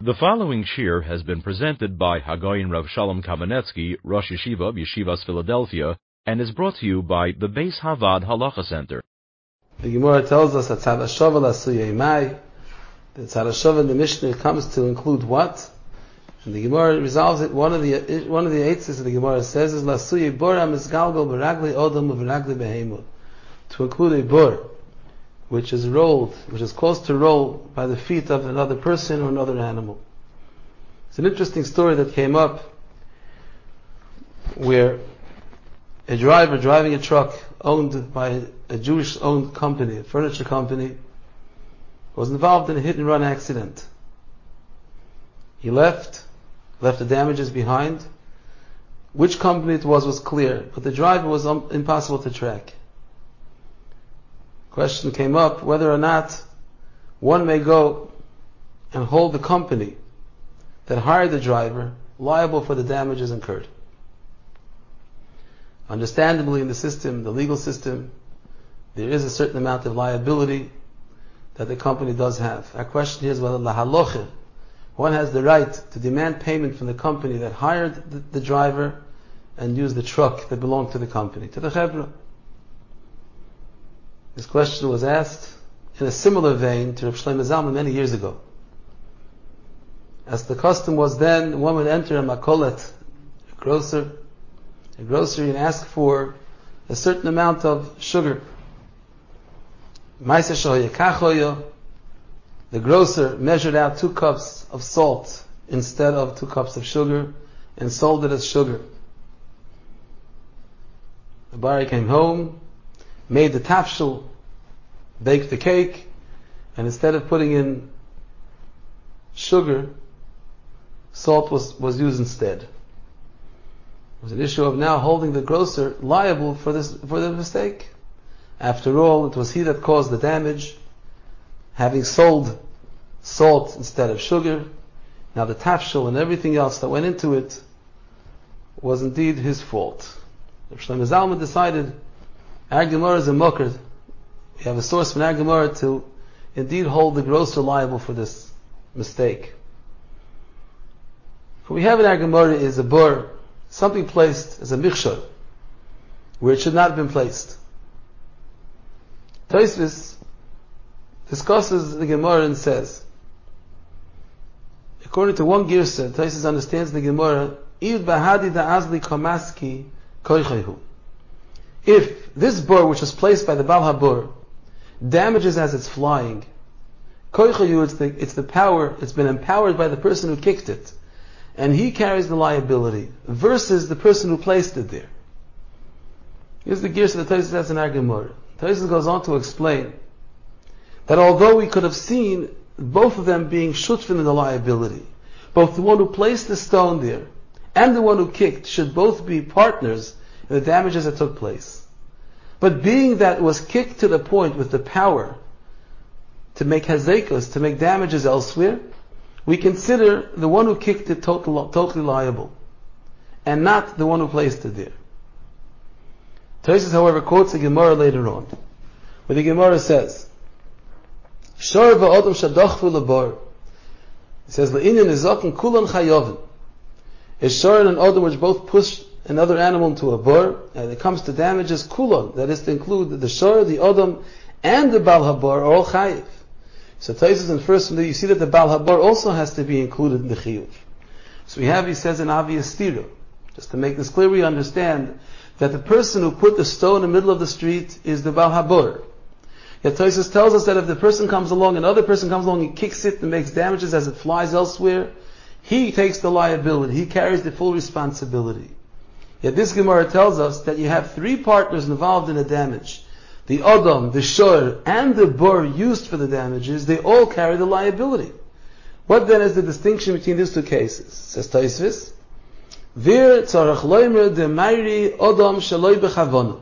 The following shir has been presented by Hagoyin Rav Shalom Kamenetsky, Rosh Yeshiva, of Yeshivas Philadelphia, and is brought to you by the Beis Havad Halacha Center. The Gemara tells us that Tzad HaShava Lasuyei Mai, the Tzad HaShava in the Mishnah comes to include what? And the Gemara resolves it. One of the one of the of the Gemara says is Lasuyei Bora Misgalgal Beragli Odom Beragli Behemut, to include a bor, which is rolled, which is caused to roll by the feet of another person or another animal. It's an interesting story that came up where a driver driving a truck owned by a Jewish owned company, a furniture company, was involved in a hit and run accident. He left, left the damages behind. Which company it was was clear, but the driver was impossible to track question came up whether or not one may go and hold the company that hired the driver liable for the damages incurred. Understandably, in the system, the legal system, there is a certain amount of liability that the company does have. Our question is whether la halacha, one has the right to demand payment from the company that hired the, the driver and used the truck that belonged to the company, to the chevra. This question was asked in a similar vein to Rav Shlomo Zalman many years ago. As the custom was then, one would enter a makolet, a grocer, a grocery, and ask for a certain amount of sugar. The grocer measured out two cups of salt instead of two cups of sugar and sold it as sugar. The buyer came home, made the tafshil, baked the cake, and instead of putting in sugar, salt was, was used instead. It was an issue of now holding the grocer liable for this for the mistake. After all, it was he that caused the damage, having sold salt instead of sugar. Now the tafshil and everything else that went into it was indeed his fault. Shlomo Zalman decided our Gemara is a mucker. We have a source from our Gemara to indeed hold the grocer liable for this mistake. What we have in our Gemara is a bur, something placed as a michshor, where it should not have been placed. Tosfos discusses the Gemara and says, according to one girsa, Tosfos understands the Gemara, If bahadi da azli kamaski koichehu. If this bur, which was placed by the Bal Habur, damages as it's flying, koichayu, it's the, it's the power, it's been empowered by the person who kicked it, and he carries the liability, versus the person who placed it there. Here's the gears of the has in our Gemara. Tosfos goes on to explain that although we could have seen both of them being shutfin in the liability, both the one who placed the stone there and the one who kicked should both be partners the damages that took place. But being that was kicked to the point with the power to make hazekos, to make damages elsewhere, we consider the one who kicked it total, totally liable, and not the one who placed it there. Tosfos, however, quotes a Gemara later on, where the Gemara says, "Shor va'odom shadachvu lebar." It says, "Le'inyan izakin kulan chayovin." A shor and an odom which both pushed another animal into a bar, and it comes to damages kulon, that is to include the shor, the odom, and the bal habar are all chayiv. So Tosfos in first you see that the bal habar also has to be included in the chiyuv. So we have, he says, an obvious stira. Just to make this clear, we understand that the person who put the stone in the middle of the street is the bal habar. Yet Tosfos tells us that if the person comes along, another person comes along and kicks it and makes damages as it flies elsewhere, he takes the liability. He carries the full responsibility. Yet this Gemara tells us that you have three partners involved in the damage. The Adam, the Shor, and the Bur used for the damages, they all carry the liability. What then is the distinction between these two cases? Says Tosfos. Vir tzarach loimer de mayri Adam shaloi bechavonu.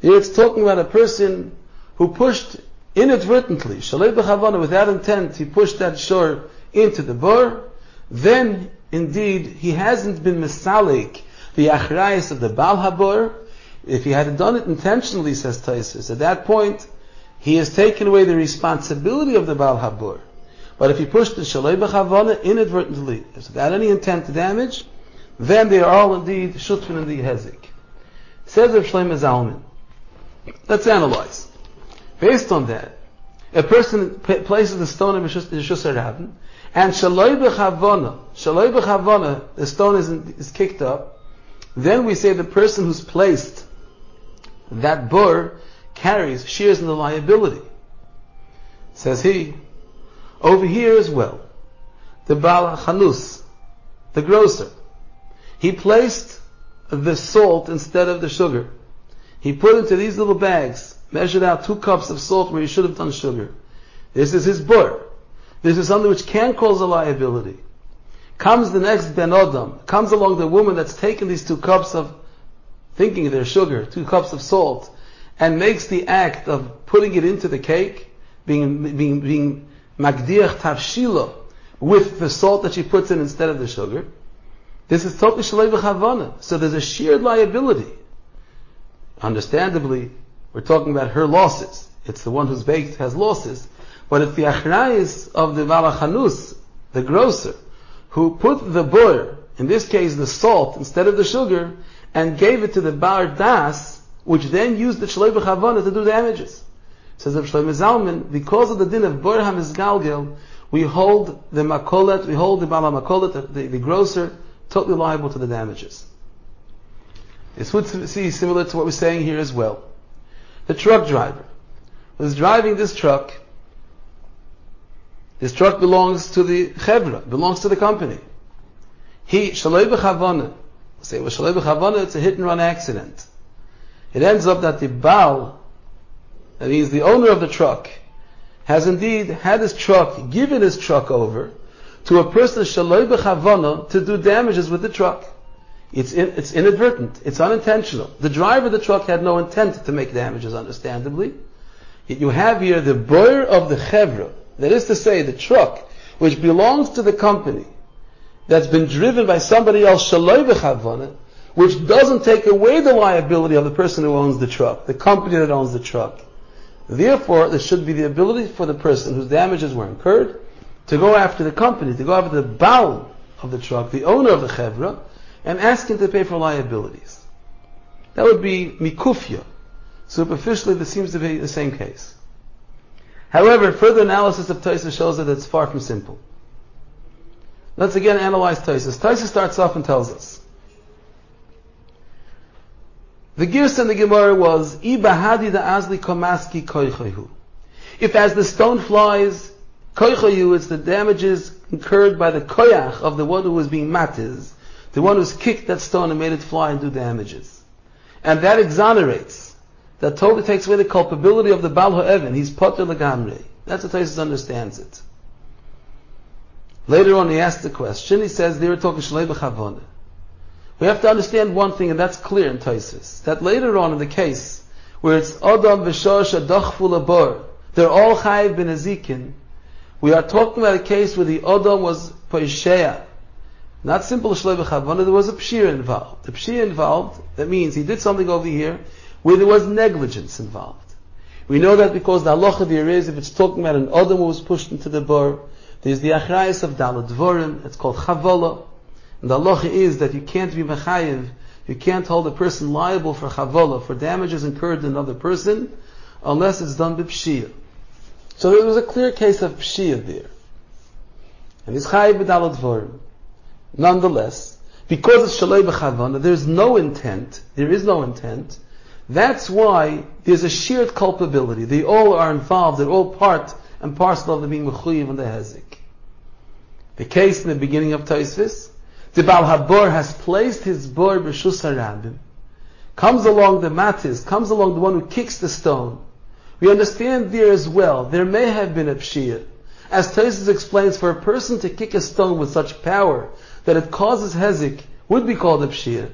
Here it's talking about a person who pushed inadvertently, shaloi bechavonu, without intent, he pushed that shor into the bur. Then, indeed, he hasn't been misalik the achrayas of the Bal Habor, if he had done it intentionally, says Tosfos, at that point, he has taken away the responsibility of the Bal Habor. But if he pushed the shalei b'chavana inadvertently, without any intent to damage, then they are all indeed shutfin and the hezik. Says Rav Shlomo Zalman. Let's analyze. Based on that, a person places the stone in Rishus Rabin, and shaloi b'chavana, shaloi b'chavana, the stone is, is kicked up, then we say the person who's placed that bur carries, shares in the liability. Says he, over here as well, the Bala Chanus, the grocer, he placed the salt instead of the sugar. He put into these little bags, measured out two cups of salt where he should have done sugar. This is his bur. This is something which can cause a liability. Comes the next Ben Adam, comes along the woman that's taken these two cups of, thinking they're sugar, two cups of salt, and makes the act of putting it into the cake, being, being, being magdiach tavshila, with the salt that she puts in instead of the sugar. This is totally shalei v'chavana. So there's a shared liability. Understandably, we're talking about her losses. It's the one who's baked has losses. But it's the achrayis of the valachanus, the grocer, who put the bur, in this case the salt, instead of the sugar, and gave it to the bar das, which then used the shalei b'chavana to do damages. Says of Shlomo Zalman, because of the din of bur hamizgalgel, we hold the makolet, we hold the bala makolet, the, the grocer, totally liable to the damages. This would see similar to what we're saying here as well. The truck driver was driving this truck. This truck belongs to the chevra, belongs to the company. He shalei b'chavana. Say well, shalei b'chavana. It's a hit and run accident. It ends up that the baal, that he's the owner of the truck, has indeed had his truck, given his truck over to a person shaloi b'chavana to do damages with the truck. It's, in, it's inadvertent. It's unintentional. The driver of the truck had no intent to make damages, understandably. Yet you have here the boyer of the chevra, that is to say, the truck, which belongs to the company, that's been driven by somebody else, which doesn't take away the liability of the person who owns the truck, the company that owns the truck. Therefore, there should be the ability for the person whose damages were incurred to go after the company, to go after the bow of the truck, the owner of the chevra, and ask him to pay for liabilities. That would be mikufya. Superficially, this seems to be the same case. However, further analysis of Taisa shows that it's far from simple. Let's again analyze Taisa. Taisa starts off and tells us. The Girs in the Gemara was, Ibahadi da azli komaski koichayu. If as the stone flies, koichayu, it's the damages incurred by the koyach of the one who was being matiz, the one who's kicked that stone and made it fly and do damages. And that exonerates. That totally takes away the culpability of the Baal Ha'evin. He's potter legamre. That's how Taisus understands it. Later on he asks the question, he says they were talking Shalei B'chavona. We have to understand one thing, and that's clear in Taisus, that later on in the case, where it's Adam v'shosh adachful abor, they're all chayiv ben we are talking about a case where the Adam was Poisheya, not simple Shloi B'chavana, there was a Pshir involved. The Pshir involved, that means he did something over here where there was negligence involved. We know that because the halacha there is, if it's talking about an Adam who was pushed into the bar, there's the achrayas of Dalad Dvorim, it's called Chavala. And the halacha is that you can't be Mechayiv, you can't hold a person liable for Chavala, for damages incurred to another person, unless it's done by Pshir. So there was a clear case of Pshir there. And he's Chayiv Dalad Dvorim. Nonetheless, because it's shalei b'chavana, there's no intent, there is no intent, that's why there's a shared culpability. They all are involved, they're all part and parcel of the being mechuyev and the hezik. The case in the beginning of Taisvis, the Baal Habor has placed his bor b'shus harabim, comes along the matis, comes along the one who kicks the stone. We understand there as well, there may have been a pshiyah. As Taisus explains, for a person to kick a stone with such power, that it causes hezik would be called a pshir.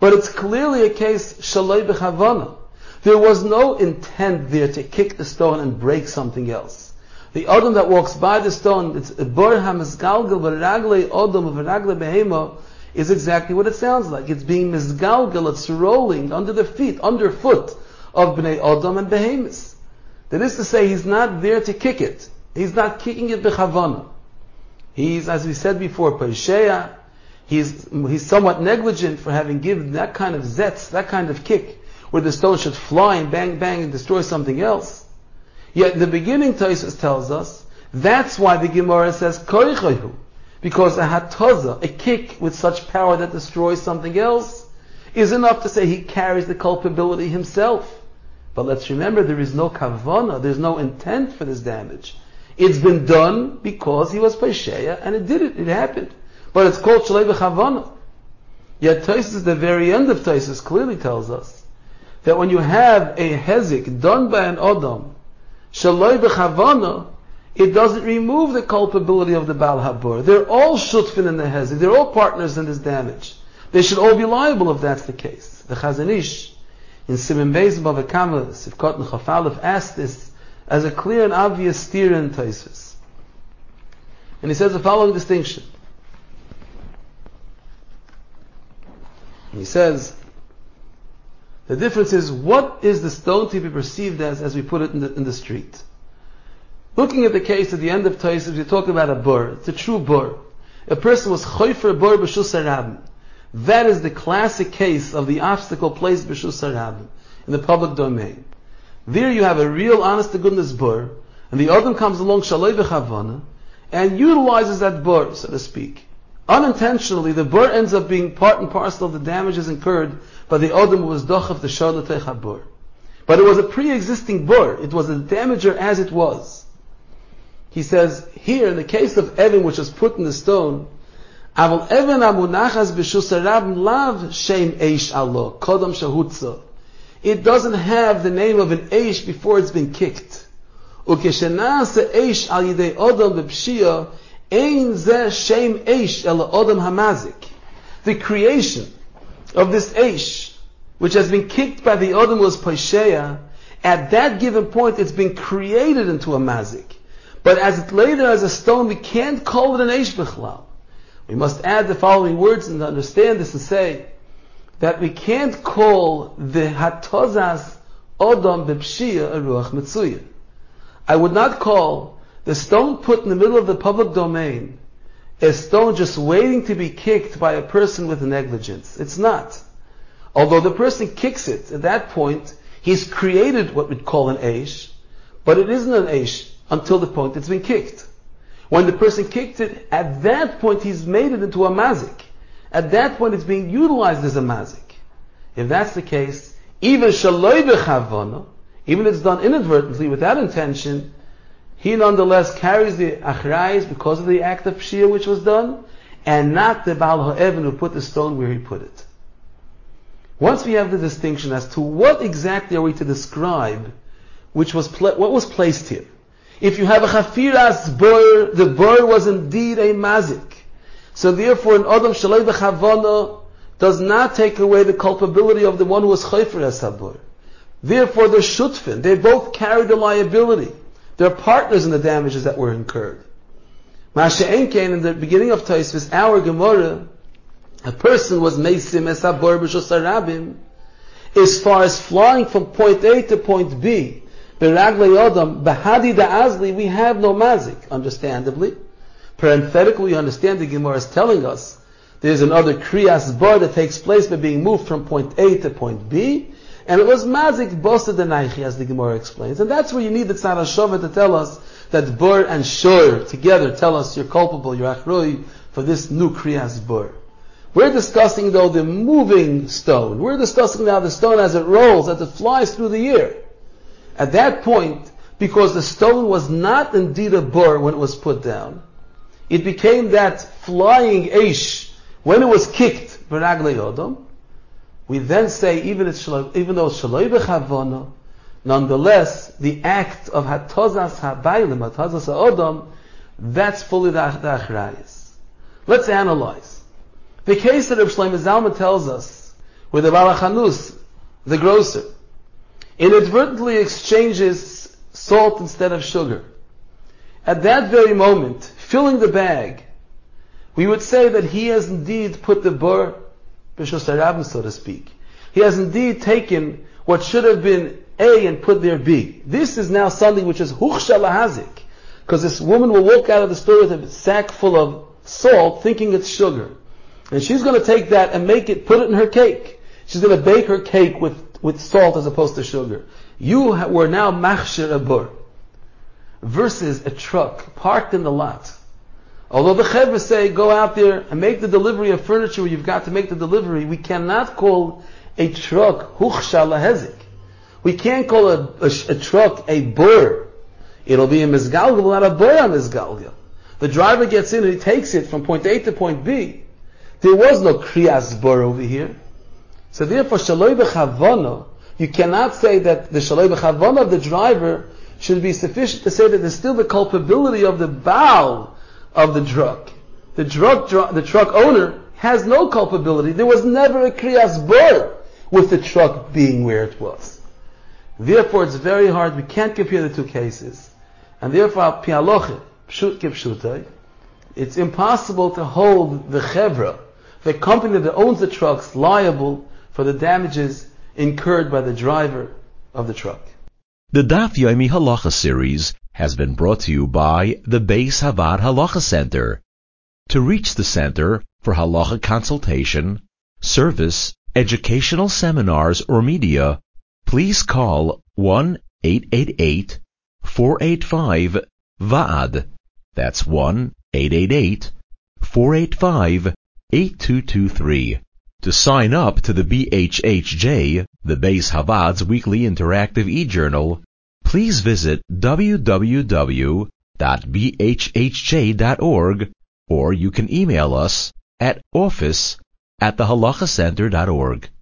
But it's clearly a case shaloi b'chavana. There was no intent there to kick the stone and break something else. The adam that walks by the stone, it's bor hamizgalgal v'ragle adam v'ragle behema, is exactly what it sounds like. It's being mizgalgal, it's rolling under the feet, underfoot of bnei adam and behemoths. That is to say, he's not there to kick it. He's not kicking it bechavana. He's, as we said before, Parisheya. He's, he's somewhat negligent for having given that kind of zetz, that kind of kick, where the stone should fly and bang, bang and destroy something else. Yet in the beginning, Taisus tells us, that's why the Gemara says, Koichayu. Because a hataza, a kick with such power that destroys something else, is enough to say he carries the culpability himself. But let's remember, there is no kavana, there's no intent for this damage. It's been done because he was Pesheya, and it did it, it happened. But it's called Shalei B'chavana. Yet Taisus, the very end of Taisus, clearly tells us that when you have a hezik done by an Adam, Shalei B'chavana, it doesn't remove the culpability of the Baal Habur. They're all shutfin in the hezik. They're all partners in this damage. They should all be liable if that's the case. The Chazon Ish in Simon Beis Bava Kamma, Sivkot and asked this as a clear and obvious steer in Taisus. And he says the following distinction. He says, the difference is what is the stone to be perceived as, as we put it in the, in the street. Looking at the case at the end of Taisus, we talk about a bur. It's a true bur. A person was choifer bur b'shus That is the classic case of the obstacle placed b'shus in the public domain. There you have a real honest to goodness bur, and the Adam comes along shalei v'chavana, and utilizes that bur, so to speak. Unintentionally, the bur ends up being part and parcel of the damages incurred by the who was dochav the shalatech bur. But it was a pre-existing bur. It was a damager as it was. He says, here, in the case of Evan which was put in the stone, Aval Evan amunachas b'shusarab lav shem eish alo, kodam shahutza it doesn't have the name of an Eish before it's been kicked. Ukeshenase Eish al yidei Odom b'pshia, ein ze shem Eish el Odom hamazik. The creation of this Eish, which has been kicked by the Odom was Paisheya, at that given point it's been created into a mazik. But as it lay there as a stone, we can't call it an Eish Bichlal. We must add the following words and understand this and say, that we can't call the hatozas odom bepshia a ruach mitzuya. I would not call the stone put in the middle of the public domain is stone just waiting to be kicked by a person with negligence. It's not. Although the person kicks it, at that point, he's created what we'd call an aish, but it isn't an aish until the point it's been kicked. When the person kicked it, at that point he's made it into a mazik. At that point, it's being utilized as a mazik. If that's the case, even shaloi b'chavana, even if it's done inadvertently, without intention, he nonetheless carries the achrayis because of the act of pshia which was done, and not the Baal Ha'evan who put the stone where he put it. Once we have the distinction as to what exactly are we to describe, which was what was placed here. If you have a chafiras bur, the bur was indeed a mazik. So therefore, an Adam Shalei B'Chavana does not take away the culpability of the one who was Chayfer Esabur. Therefore, they're Shutfin. They both carry the liability. They're partners in the damages that were incurred. Masha Enkein, in the beginning of Taisvis, our Gemara, a person was Meisim Esabur B'Shosarabim, as far as flying from point A to point B, B'Raglei Adam, B'Hadi Da'azli, we have no mazik, understandably. Parenthetically, we understand the Gemara is telling us there's another kriyas bar that takes place by being moved from point A to point B, and it was mazik bosa denaichi, as the Gemara explains. And that's where you need the tzara shova to tell us that bur and shor together tell us you're culpable, you're achroi for this new kriyas bur. We're discussing though the moving stone. We're discussing now the stone as it rolls, as it flies through the air. At that point, because the stone was not indeed a bur when it was put down, it became that flying Aish when it was kicked, we then say, even, it's, even though Shaloi nonetheless, the act of Hatozas HaBailim, Hatozas HaOdom, that's fully the, Achrayas. Let's analyze. The case that Rav Shlomo Zalman tells us, where the Balachanus, the grocer, inadvertently exchanges salt instead of sugar. At that very moment, filling the bag, we would say that he has indeed put the bur so to speak. He has indeed taken what should have been A and put there B. This is now something which is huchshalahazik. Because this woman will walk out of the store with a sack full of salt thinking it's sugar. And she's going to take that and make it, put it in her cake. She's going to bake her cake with, with salt as opposed to sugar. You were now machshir abur versus a truck parked in the lot. Although the chevra say go out there and make the delivery of furniture you've got to make the delivery, we cannot call a truck huchsha. We can't call a, a, a truck a bur. It'll be a mizgalgal, not a bur on mizgalgal. The driver gets in and he takes it from point A to point B. There was no kriyas bur over here. So therefore, shaloi b'chavana, you cannot say that the shaloi b'chavana of the driver should be sufficient to say that there's still the culpability of the bow of the truck. The truck, the truck owner has no culpability. There was never a kriyas bur with the truck being where it was. Therefore, it's very hard. We can't compare the two cases. And therefore, pshut it's impossible to hold the chevra, the company that owns the trucks, liable for the damages incurred by the driver of the truck. The Daf Yomi Halacha series has been brought to you by the Beis Havad Halacha Center. To reach the center for halacha consultation, service, educational seminars, or media, please call 1-888-485-VAAD. That's 1-888-485-8223. To sign up to the BHHJ, the Beis Havad's weekly interactive e-journal, please visit www.bhhj.org or you can email us at office at thehalakhacenter.org.